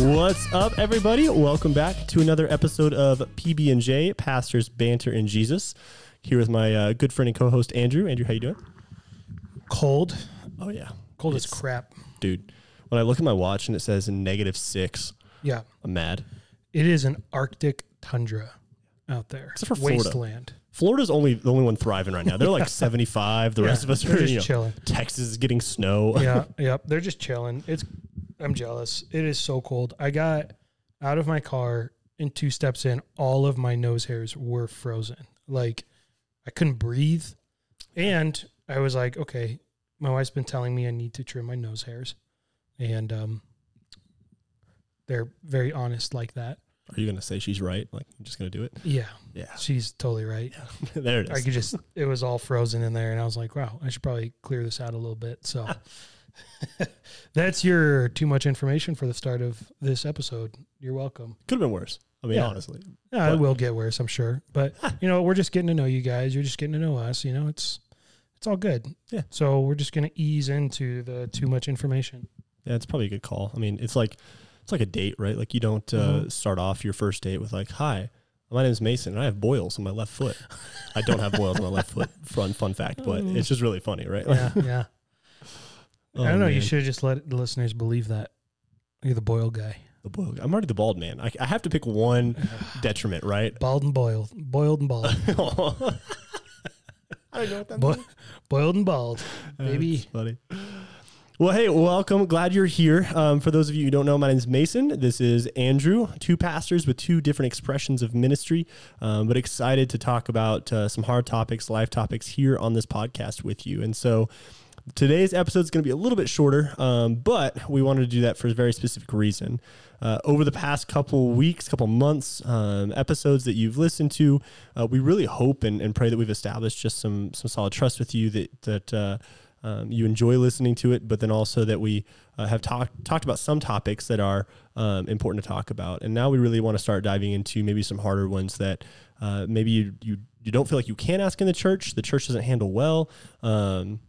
What's up, everybody? Welcome back to another episode of PB and J, Pastors Banter in Jesus. Here with my uh, good friend and co-host Andrew. Andrew, how you doing? Cold. Oh yeah, Cold as crap. dude. When I look at my watch and it says negative six, Yeah. I'm mad. It is an Arctic tundra out there. Except for Florida. Wasteland. Florida's only the only one thriving right now. They're like 75. The rest of us they're just you know, chilling. Texas is getting snow. yeah, yep. They're just chilling. It's I'm jealous. It is so cold. I got out of my car and two steps in, all of my nose hairs were frozen. Like I couldn't breathe. And I was like, okay, my wife's been telling me I need to trim my nose hairs. And um they're very honest like that. Are you gonna say she's right? Like you're just gonna do it? Yeah, Yeah, she's totally right. there it is. I could just it was all frozen in there and I was like, wow, I should probably clear this out a little bit. So that's your too much information for the start of this episode. You're welcome. Could have been worse. I mean, Yeah. honestly, Yeah, it will get worse, I'm sure. But you know, we're just getting to know you guys. You're just getting to know us. You know, it's it's all good. Yeah. So we're just gonna ease into the too much information. yeah, it's probably a good call. I mean, it's like it's like a date, right? Like you don't uh, Mhm. start off your first date with like, "Hi, my name is Mason, and I have boils on my left foot." I don't have boils on my left foot. Fun fun fact, but Mm. it's just really funny, right? Yeah, yeah. Oh, I don't know. You should have just let the listeners believe that you're the boiled guy. The boil. I'm already the bald man. I, I have to pick one detriment, right? Bald and boiled, boiled and bald, I don't know what that Bo- boiled and bald. Baby. That's funny. Well, hey, welcome. Glad you're here. Um, for those of you who don't know, my name is Mason. This is Andrew, two pastors with two different expressions of ministry, um, but excited to talk about uh, some hard topics, life topics here on this podcast with you. And so today's episode is going to be a little bit shorter, um, but we wanted to do that for a very specific reason. Uh, over the past couple weeks, couple months, um, episodes that you've listened to, uh, we really hope and, and pray that we've established just some some solid trust with you that that uh, um, you enjoy listening to it, but then also that we uh, have talked talked about some topics that are um, important to talk about. And now we really want to start diving into maybe some harder ones that uh, maybe you, you you don't feel like you can ask in the church. The church doesn't handle well. Um,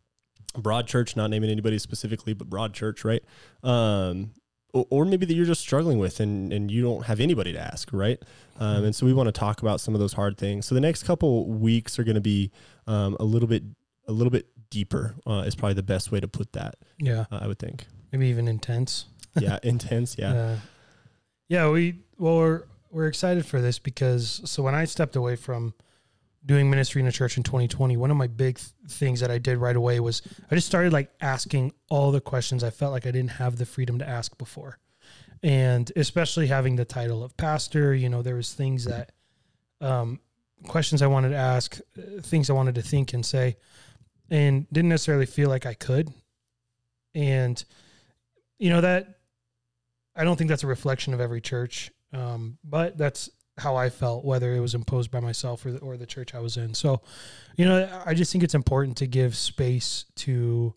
broad church, not naming anybody specifically, but broad church, right? Um, or, or maybe that you're just struggling with and, and you don't have anybody to ask, right? Um, and so we want to talk about some of those hard things. So the next couple weeks are going to be um, a little bit a little bit deeper uh, is probably the best way to put that. Yeah. Uh, I would think. Maybe even intense. Yeah, intense. Yeah. Uh, yeah, we well we're we're excited for this because so when I stepped away from doing ministry in a church in 2020, one of my big th- things that I did right away was I just started like asking all the questions I felt like I didn't have the freedom to ask before. And especially having the title of pastor, you know, there was things that um questions I wanted to ask, uh, things I wanted to think and say and didn't necessarily feel like I could. And you know that I don't think that's a reflection of every church, um, but that's how I felt, whether it was imposed by myself or the, or the church I was in. So, you know, I just think it's important to give space to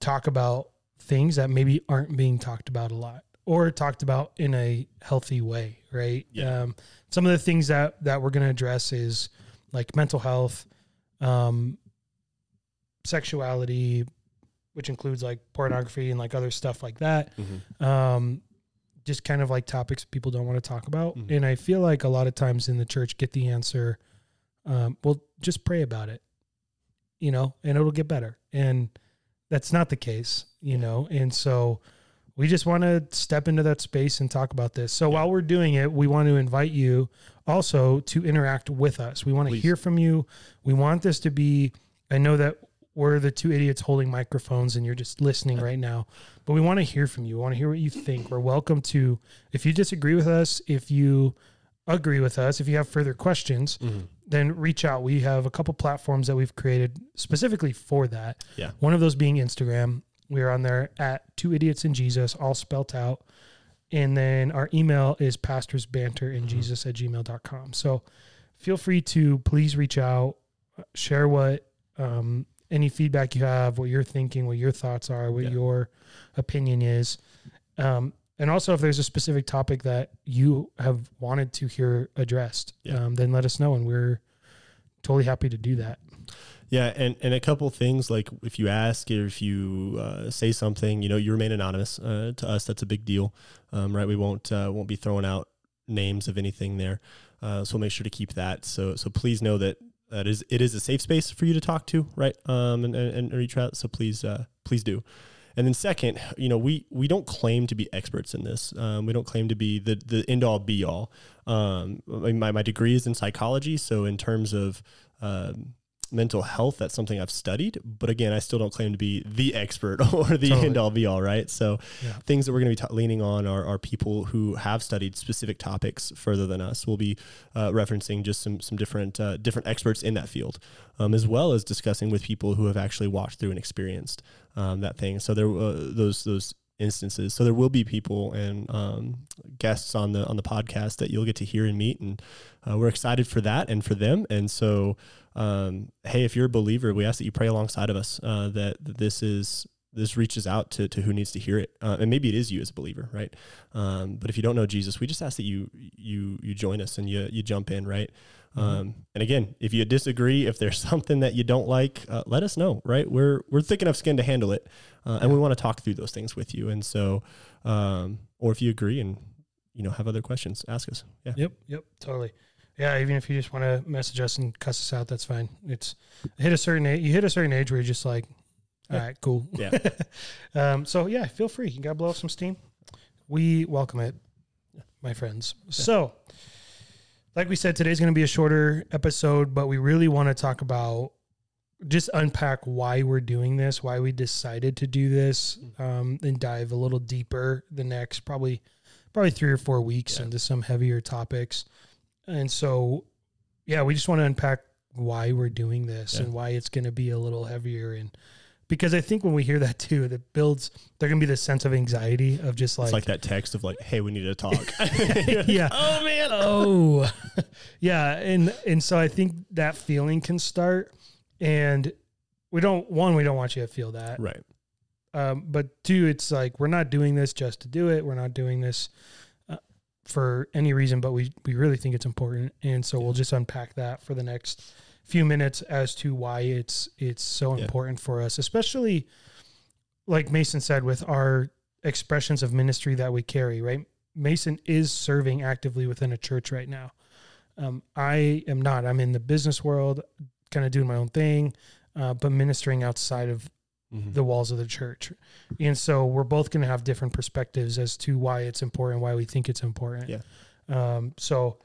talk about things that maybe aren't being talked about a lot or talked about in a healthy way, right? Yeah. Um, some of the things that that we're going to address is like mental health, um, sexuality, which includes like pornography and like other stuff like that Mhm. um, just kind of like topics people don't want to talk about. Mhm. And I feel like a lot of times in the church get the answer, um, well, just pray about it, you know, and it'll get better. And that's not the case, you know. And so we just want to step into that space and talk about this. So while we're doing it, we want to invite you also to interact with us. We want to hear from you. We want this to be, I know that we're the two idiots holding microphones and you're just listening right now, but we want to hear from you. We want to hear what you think. We're welcome to, if you disagree with us, if you agree with us, if you have further questions, Mhm. then reach out. We have a couple platforms that we've created specifically for that. Yeah. One of those being Instagram. We are on there at two idiots in Jesus, all spelt out. And then our email is pastorsbanter in Jesus at gmail.com. So feel free to please reach out, share what um, any feedback you have, what you're thinking, what your thoughts are, what Yeah. your opinion is. Um, and also, if there's a specific topic that you have wanted to hear addressed, Yeah. um, then let us know, and we're totally happy to do that. Yeah, and, and a couple things like if you ask or if you uh, say something, you know, you remain anonymous. Uh, to us, that's a big deal, um, right? We won't uh, won't be throwing out names of anything there, uh, so we'll make sure to keep that. So so please know that that is it is a safe space for you to talk to, right? Um, and, and, and reach out. So please uh, please do. And then second, you know, we we don't claim to be experts in this. Um, we don't claim to be the the end all be all. Um, my my degree is in psychology, so in terms of um, mental health that's something i've studied but again i still don't claim to be the expert or the totally. end all be all right so yeah. things that we're going to be t- leaning on are, are people who have studied specific topics further than us we'll be uh, referencing just some some different uh, different experts in that field um, as well as discussing with people who have actually walked through and experienced um, that thing so there uh, those those instances. So there will be people and um, guests on the on the podcast that you'll get to hear and meet, and uh, we're excited for that and for them. And so um, hey, if you're a believer, we ask that you pray alongside of us uh, that, this is this reaches out to, to who needs to hear it, uh, and maybe it is you as a believer, right? Um, but if you don't know Jesus, we just ask that you you you join us and you you jump in, right? Mm-hmm. Um, and again, if you disagree, if there's something that you don't like, uh, let us know, right? We're we're thick enough skin to handle it, uh, and we want to talk through those things with you. And so, um, or if you agree and you know have other questions, ask us. Yeah. Yep. Yep. Totally. Yeah, even if you just want to message us and cuss us out, that's fine. It's hit a certain age. You hit a certain age where you're just like, all yeah. right, cool. Yeah. um, so yeah, feel free. You got to blow off some steam. We welcome it, my friends. Yeah. So, like we said, today's going to be a shorter episode, but we really want to talk about just unpack why we're doing this, why we decided to do this, mm. um, and dive a little deeper the next probably probably three or four weeks yeah. into some heavier topics. And so, yeah, we just want to unpack why we're doing this yeah. and why it's going to be a little heavier. And because I think when we hear that too, that builds, there can be this sense of anxiety of just like, it's like that text of like, Hey, we need to talk. yeah. oh man. Oh yeah. And, and so I think that feeling can start and we don't, one, we don't want you to feel that. Right. Um, but two, it's like, we're not doing this just to do it. We're not doing this for any reason, but we, we really think it's important. And so we'll just unpack that for the next few minutes as to why it's it's so yeah. important for us, especially like Mason said, with our expressions of ministry that we carry, right? Mason is serving actively within a church right now. Um, I am not. I'm in the business world, kind of doing my own thing, uh, but ministering outside of mm-hmm. the walls of the church. And so we're both going to have different perspectives as to why it's important, why we think it's important. Yeah. Um, so,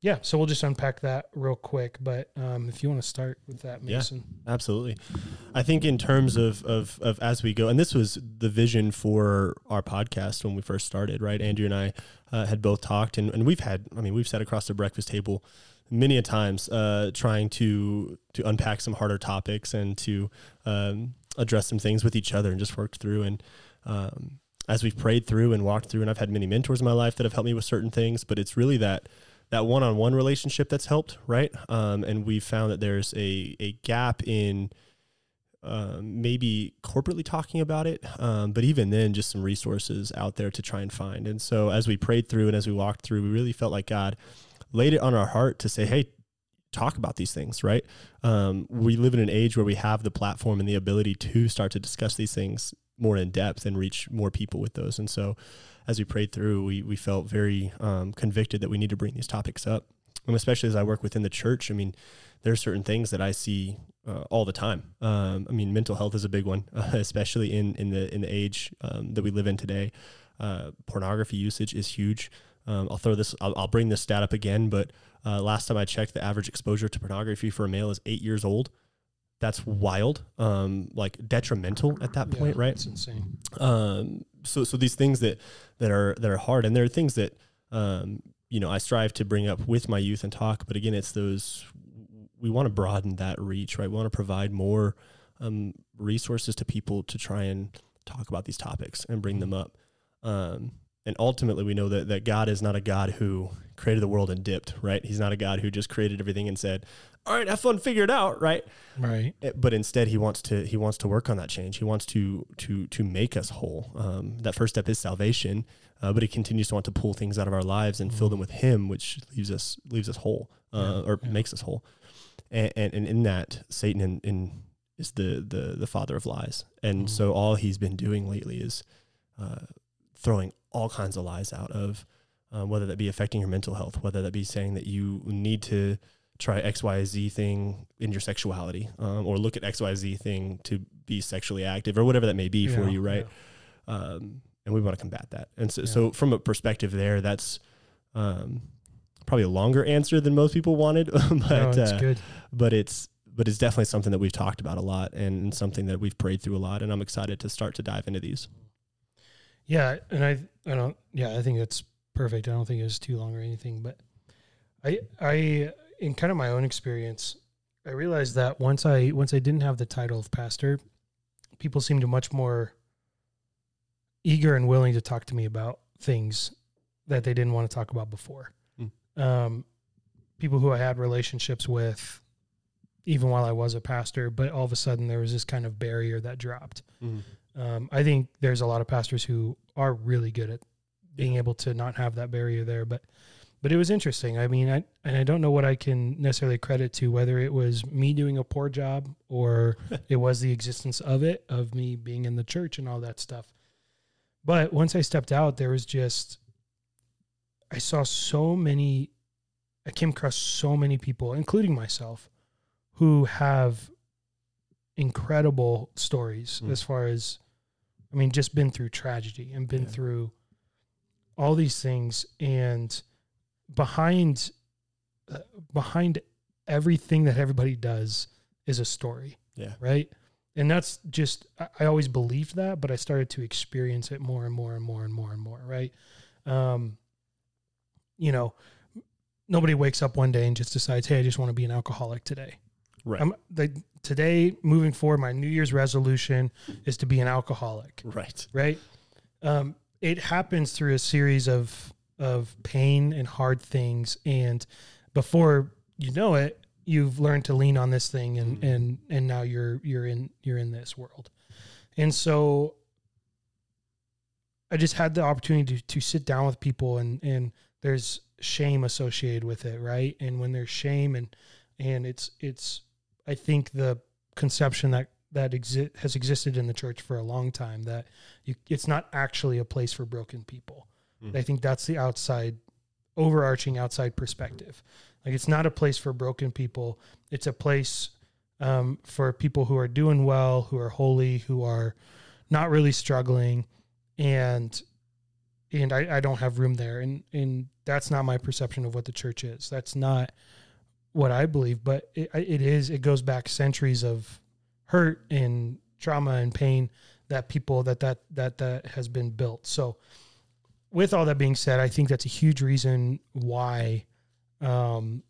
yeah, so we'll just unpack that real quick. But um, if you want to start with that, Mason. Yeah, absolutely. I think in terms of, of, of as we go, and this was the vision for our podcast when we first started, right? Andrew and I uh, had both talked, and, and we've had, I mean, we've sat across the breakfast table many a times uh, trying to to unpack some harder topics and to um, address some things with each other and just worked through. And um, as we've prayed through and walked through, and I've had many mentors in my life that have helped me with certain things, but it's really that that one-on-one relationship that's helped, right? Um, and we've found that there's a a gap in um, maybe corporately talking about it, um, but even then, just some resources out there to try and find. And so, as we prayed through and as we walked through, we really felt like God laid it on our heart to say, "Hey, talk about these things, right? Um, we live in an age where we have the platform and the ability to start to discuss these things more in depth and reach more people with those. And so, as we prayed through, we we felt very um, convicted that we need to bring these topics up, and especially as I work within the church. I mean, there are certain things that I see uh, all the time. Um, I mean, mental health is a big one, uh, especially in in the in the age um, that we live in today. Uh, pornography usage is huge. Um, I'll throw this. I'll, I'll, bring this stat up again, but uh, last time I checked, the average exposure to pornography for a male is eight years old. That's wild, um, like detrimental at that point, yeah, right? It's insane. Um, so, so these things that that are that are hard, and there are things that um, you know I strive to bring up with my youth and talk. But again, it's those we want to broaden that reach, right? We want to provide more um, resources to people to try and talk about these topics and bring them up. Um, and ultimately, we know that, that God is not a God who created the world and dipped, right? He's not a God who just created everything and said, "All right, have fun, figure it out," right? Right. Eh, but instead, he wants to he wants to work on that change. He wants to to to make us whole. Um, that first step is salvation, uh, but he continues to want to pull things out of our lives and mm fill them with Him, which leaves us leaves us whole uh, yeah, or yeah. makes us whole. and, and, and in that Satan in, in is the, the the father of lies, and Mhm. so all he's been doing lately is uh, throwing all kinds of lies out of um, whether that be affecting your mental health, whether that be saying that you need to try X Y Z thing in your sexuality, um, or look at X Y Z thing to be sexually active, or whatever that may be for you, right? yeah. um, and we want to combat that. And so, Yeah. so from a perspective there, that's um, probably a longer answer than most people wanted, but no, it's uh, good. but it's but it's definitely something that we've talked about a lot and something that we've prayed through a lot. And I'm excited to start to dive into these. Yeah, and I I don't yeah, I think that's perfect. I don't think it was too long or anything, but I I in kind of my own experience, I realized that once I once I didn't have the title of pastor, people seemed much more eager and willing to talk to me about things that they didn't want to talk about before. Hmm. Um, people who I had relationships with, even while I was a pastor, but all of a sudden there was this kind of barrier that dropped. Um, I think there's a lot of pastors who are really good at being able to not have that barrier there, but but it was interesting. I mean, I and I don't know what I can necessarily credit to whether it was me doing a poor job or it was the existence of it, of me being in the church and all that stuff. But once I stepped out, there was just I saw so many I came across so many people, including myself, who have incredible stories Mm. as far as I mean, just been through tragedy and been Yeah. through all these things and behind uh, behind everything that everybody does is a story Yeah. right and that's just I, I always believed that but i started to experience it more and more and more and more and more right um you know nobody wakes up one day and just decides hey i just want to be an alcoholic today Right. I'm, the, today moving forward my new year's resolution is to be an alcoholic right. right? Um, it happens through a series of of pain and hard things, and before you know it, you've learned to lean on this thing, and Mhm. and and now you're you're in you're in this world, and so I just had the opportunity to, to sit down with people, and and there's shame associated with it, right? And when there's shame, and and it's it's I think the conception that that exi- has existed in the church for a long time that you, it's not actually a place for broken people. Mhm. I think that's the outside, overarching outside perspective. Like it's not a place for broken people. It's a place um, for people who are doing well, who are holy, who are not really struggling, and and I, I don't have room there. And and that's not my perception of what the church is. That's not what I believe. But it, it is. It goes back centuries of hurt and trauma and pain that people that that that that has been built. So with all that being said, I think that's a huge reason why um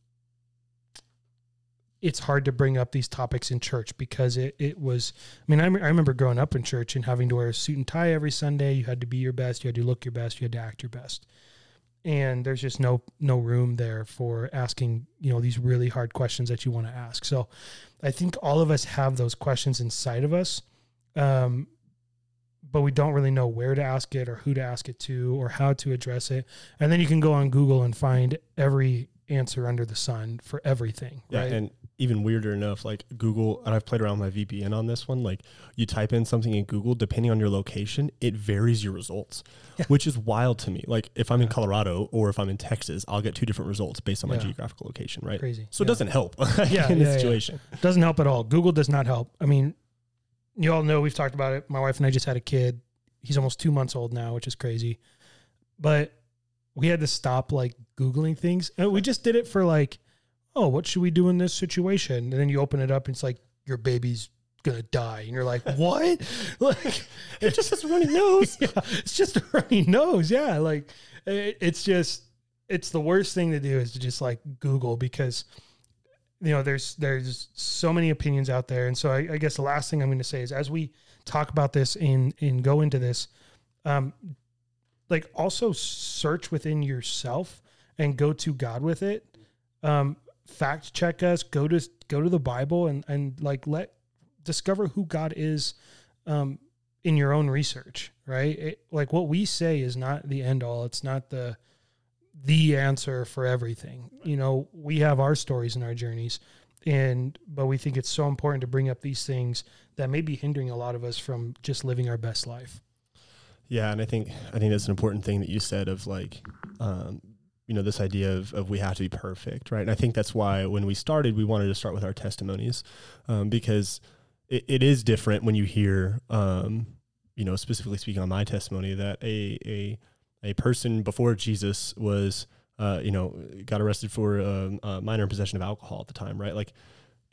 it's hard to bring up these topics in church because it, it was I mean I, I remember growing up in church and having to wear a suit and tie every Sunday. You had to be your best. You had to look your best. You had to act your best. And there's just no no room there for asking you know these really hard questions that you want to ask. So I think all of us have those questions inside of us, um, but we don't really know where to ask it or who to ask it to or how to address it. And then you can go on Google and find every answer under the sun for everything. Yeah. right? And even weirder enough, like Google, and I've played around with my VPN on this one. Like you type in something in Google, depending on your location, it varies your results, Yeah. which is wild to me. Like if I'm in Colorado or if I'm in Texas, I'll get two different results based on my Yeah. geographical location, right? Crazy. So it doesn't help Yeah, in yeah, this yeah. situation. doesn't help at all. Google does not help. I mean, you all know we've talked about it. My wife and I just had a kid. He's almost two months old now, which is crazy. But we had to stop like Googling things. And we just did it for like, oh, what should we do in this situation? And then you open it up and it's like, your baby's gonna die. And you're like, what? like It just has a runny nose. yeah, it's just a runny nose. Yeah, like it, it's just it's the worst thing to do is to just like Google because you know there's there's so many opinions out there, and so I, I guess the last thing I'm going to say is as we talk about this and and go into this, um, like also search within yourself and go to God with it. Um, fact check us. Go to go to the Bible and and like let discover who God is. Um, in your own research, right? It, like what we say is not the end all. It's not the the answer for everything. You know, we have our stories and our journeys, and but we think it's so important to bring up these things that may be hindering a lot of us from just living our best life. Yeah, and I think I think that's an important thing that you said of like, um, you know, this idea of, of we have to be perfect, right? And I think that's why when we started, we wanted to start with our testimonies, um, because it, it is different when you hear, um, you know, specifically speaking on my testimony, that a a a person before Jesus was, uh, you know, got arrested for um, uh, minor possession of alcohol at the time, right? Like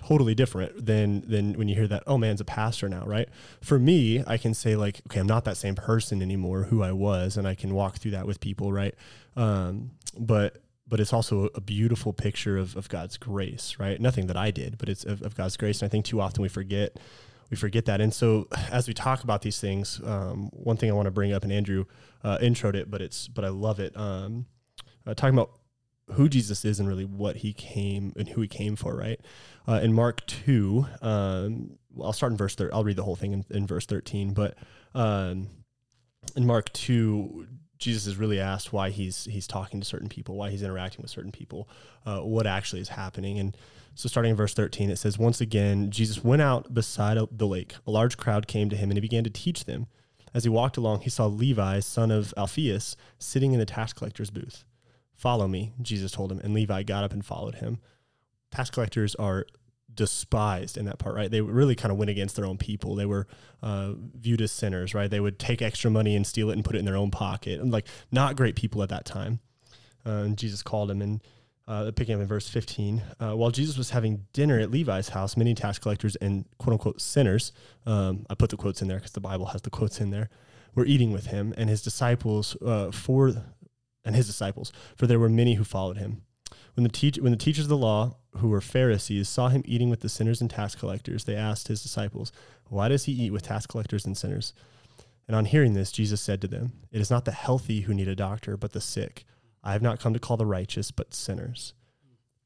totally different than than when you hear that oh man's a pastor now right? For me i can say like okay i'm not that same person anymore who i was and i can walk through that with people right? Um, but but it's also a beautiful picture of, of god's grace right? Nothing that i did but it's of, of god's grace and i think too often we forget we forget that. And so as we talk about these things um, one thing i want to bring up and andrew uh, introed it but it's but i love it um, uh, talking about who Jesus is and really what he came and who he came for, right? Uh, in Mark 2, um, I'll start in verse 13. I'll read the whole thing in, in verse 13. But um, in Mark 2, Jesus is really asked why he's he's talking to certain people, why he's interacting with certain people, uh, what actually is happening. And so, starting in verse 13, it says, Once again, Jesus went out beside the lake. A large crowd came to him, and he began to teach them. As he walked along, he saw Levi, son of Alphaeus, sitting in the tax collector's booth. Follow me, Jesus told him. And Levi got up and followed him. Tax collectors are despised in that part, right? They really kind of went against their own people. They were uh, viewed as sinners, right? They would take extra money and steal it and put it in their own pocket. And like, not great people at that time. Uh, and Jesus called him. And uh, picking up in verse 15, uh, while Jesus was having dinner at Levi's house, many tax collectors and quote unquote sinners, um, I put the quotes in there because the Bible has the quotes in there, were eating with him. And his disciples, uh, for and his disciples, for there were many who followed him. When the, teach, when the teachers of the law, who were Pharisees, saw him eating with the sinners and tax collectors, they asked his disciples, Why does he eat with tax collectors and sinners? And on hearing this, Jesus said to them, It is not the healthy who need a doctor, but the sick. I have not come to call the righteous, but sinners.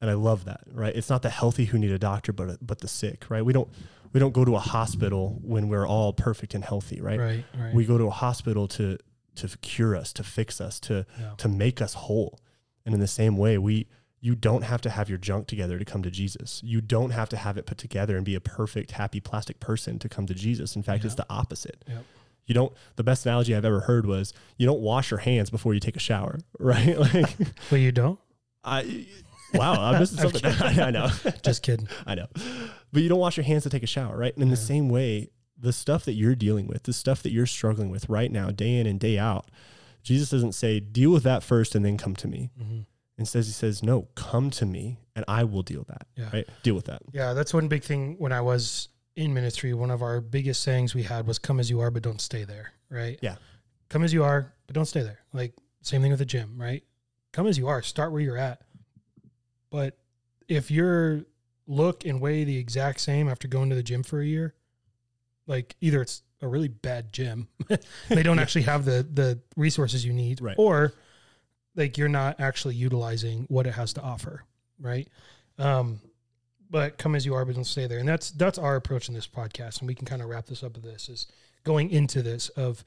And I love that, right? It's not the healthy who need a doctor, but but the sick, right? We don't we don't go to a hospital when we're all perfect and healthy, right? Right, right. We go to a hospital to to cure us, to fix us, to Yeah. to make us whole. And in the same way, we you don't have to have your junk together to come to Jesus. You don't have to have it put together and be a perfect, happy plastic person to come to Jesus. In fact, it's the opposite. Yep. You don't. The best analogy I've ever heard was you don't wash your hands before you take a shower, right? Like, But you don't? I, wow, I'm missing something. I know, Just kidding. I know, but you don't wash your hands to take a shower, right? And in the same way, the stuff that you're dealing with, the stuff that you're struggling with right now, day in and day out, Jesus doesn't say deal with that first and then come to me. Mm-hmm. Instead, he says, no, come to me and I will deal that. Yeah. Right? Deal with that. Yeah, that's one big thing when I was in ministry. One of our biggest sayings we had was come as you are, but don't stay there. Right. Yeah. Come as you are, but don't stay there. Like, same thing with the gym, right? Come as you are, start where you're at. But if your look and weigh the exact same after going to the gym for a year, like either it's a really bad gym, they don't actually have the the resources you need, Right. or like you're not actually utilizing what it has to offer, right? Um, but come as you are, but don't stay there. And that's that's our approach in this podcast. And we can kind of wrap this up with this is going into this of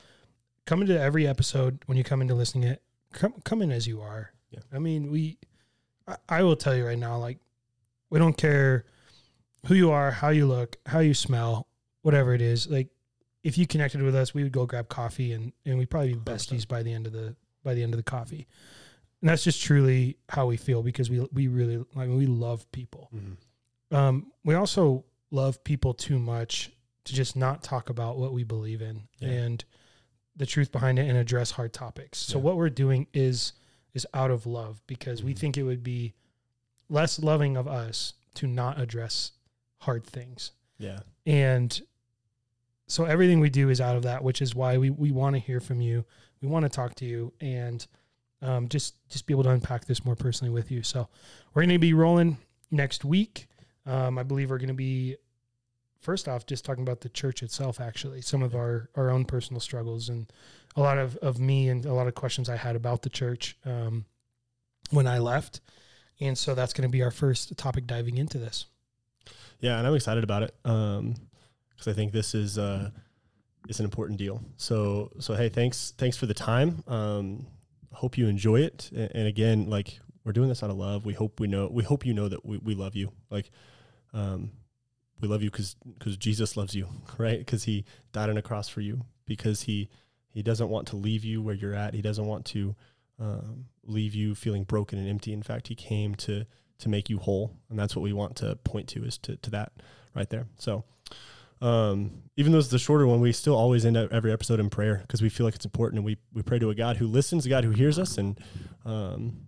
coming to every episode when you come into listening it, come come in as you are. Yeah. I mean, we I, I will tell you right now, like we don't care who you are, how you look, how you smell, whatever it is. Like if you connected with us, we would go grab coffee and and we'd probably be 100%. besties by the end of the by the end of the coffee. And that's just truly how we feel because we we really like we love people. Um, we also love people too much to just not talk about what we believe in Yeah. and the truth behind it and address hard topics. So Yeah. what we're doing is is out of love because we Mhm. think it would be less loving of us to not address hard things. Yeah. And so everything we do is out of that, which is why we, we want to hear from you. We want to talk to you and um, just just be able to unpack this more personally with you. So we're going to be rolling next week. Um, I believe we're going to be first off just talking about the church itself. Actually, some of our our own personal struggles and a lot of of me and a lot of questions I had about the church um, when I left. And so that's going to be our first topic diving into this. Yeah, and I'm excited about it because I think this is uh, it's an important deal. So so hey, thanks thanks for the time. Um, hope you enjoy it. And, and again, like we're doing this out of love. We hope we know we hope you know that we, we love you. Like um, we love you because because Jesus loves you, right? Because he died on a cross for you. Because he he doesn't want to leave you where you're at. He doesn't want to um, leave you feeling broken and empty. In fact, he came to to make you whole, and that's what we want to point to is to to that right there. So. Um, even though it's the shorter one, we still always end up every episode in prayer because we feel like it's important, and we we pray to a God who listens, a God who hears us, and um,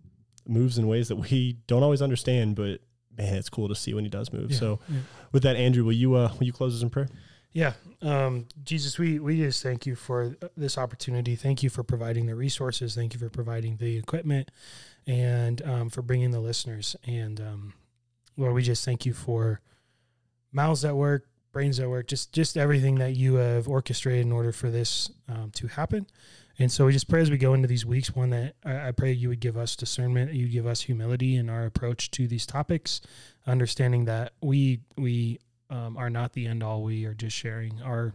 moves in ways that we don't always understand. But man, it's cool to see when He does move. Yeah, so, yeah. with that, Andrew, will you uh, will you close us in prayer? Yeah. Um, Jesus, we, we just thank you for this opportunity. Thank you for providing the resources. Thank you for providing the equipment and um, for bringing the listeners. And um, Lord, we just thank you for mouths that work, brains that work, just, just everything that you have orchestrated in order for this um, to happen. And so we just pray as we go into these weeks, one that I, I pray you would give us discernment, you give us humility in our approach to these topics, understanding that we, we, um, are not the end all. We are just sharing our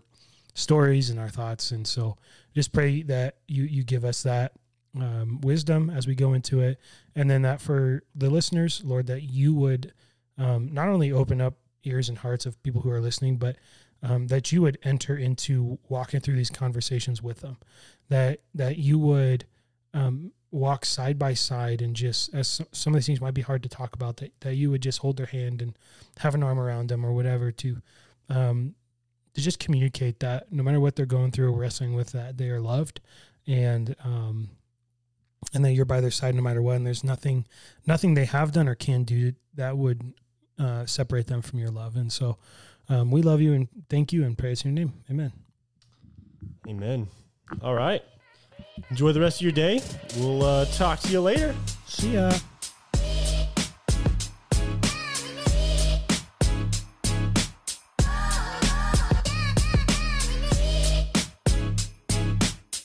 stories and our thoughts. And so just pray that you, you give us that um, wisdom as we go into it. And then that for the listeners, Lord, that you would um, not only open up ears and hearts of people who are listening, but um, that you would enter into walking through these conversations with them, that, that you would um, walk side by side and just as some of these things might be hard to talk about that, that you would just hold their hand and have an arm around them or whatever to um, to just communicate that no matter what they're going through or wrestling with that they are loved and um, and that you're by their side no matter what. And there's nothing nothing they have done or can do that would uh, separate them from your love. And so um, we love you and thank you and praise your name amen Amen. All right. Enjoy the rest of your day. We'll uh, talk to you later. see ya